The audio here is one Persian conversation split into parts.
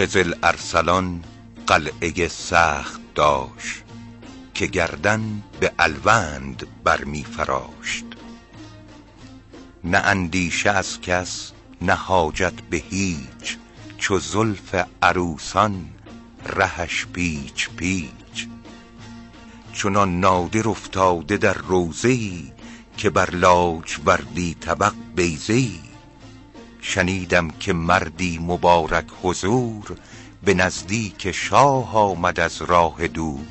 قزل ارسلان قلعه سخت داشت که گردن به الوند برمی فراشت نه اندیشه از کس نه حاجت به هیچ چو زلف عروسان رهش پیچ پیچ. چنان نادر افتاده در روضه ای که بر لاجوردی طبق بیضه ای شنیدم که مردی مبارک حضور به نزدیک شاه آمد از راه دور.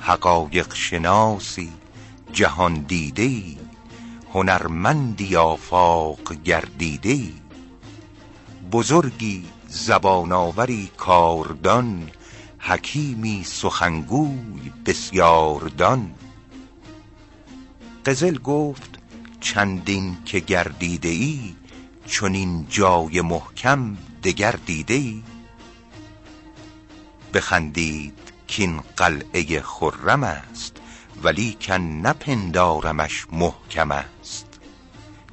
حقایق شناسی جهان دیده ای هنرمندی آفاق گردیده ای بزرگی زبان آوری کاردان حکیمی سخنگوی بسیار دان. قزل گفت چندین که گردیده ای چنین جای محکم دگر دیده ای بخندید کین قلعه خرم است ولیکن نپندارمش محکم است.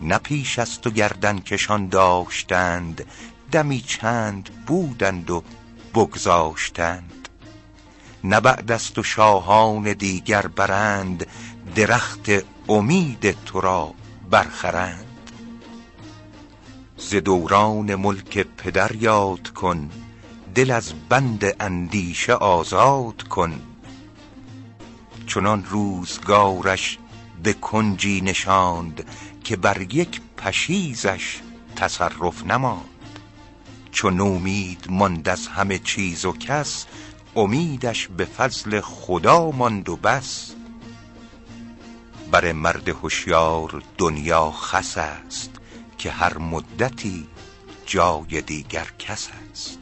نه پیش از تو گردن کشان داشتند دمی چند بودند و بگذاشتند. نه بعد از تو شاهان دیگر برند درخت امید تو را برخرند. ز دوران ملک پدر یاد کن دل از بند اندیشه آزاد کن. چنان روزگارش به کنجی نشاند که بر یک پشیزش تصرف نماند. چو نومید ماند از همه چیز و کس امیدش به فضل خدا ماند و بس. بر مرد هوشیار دنیا خس است که هر مدتی جای دیگر کس است.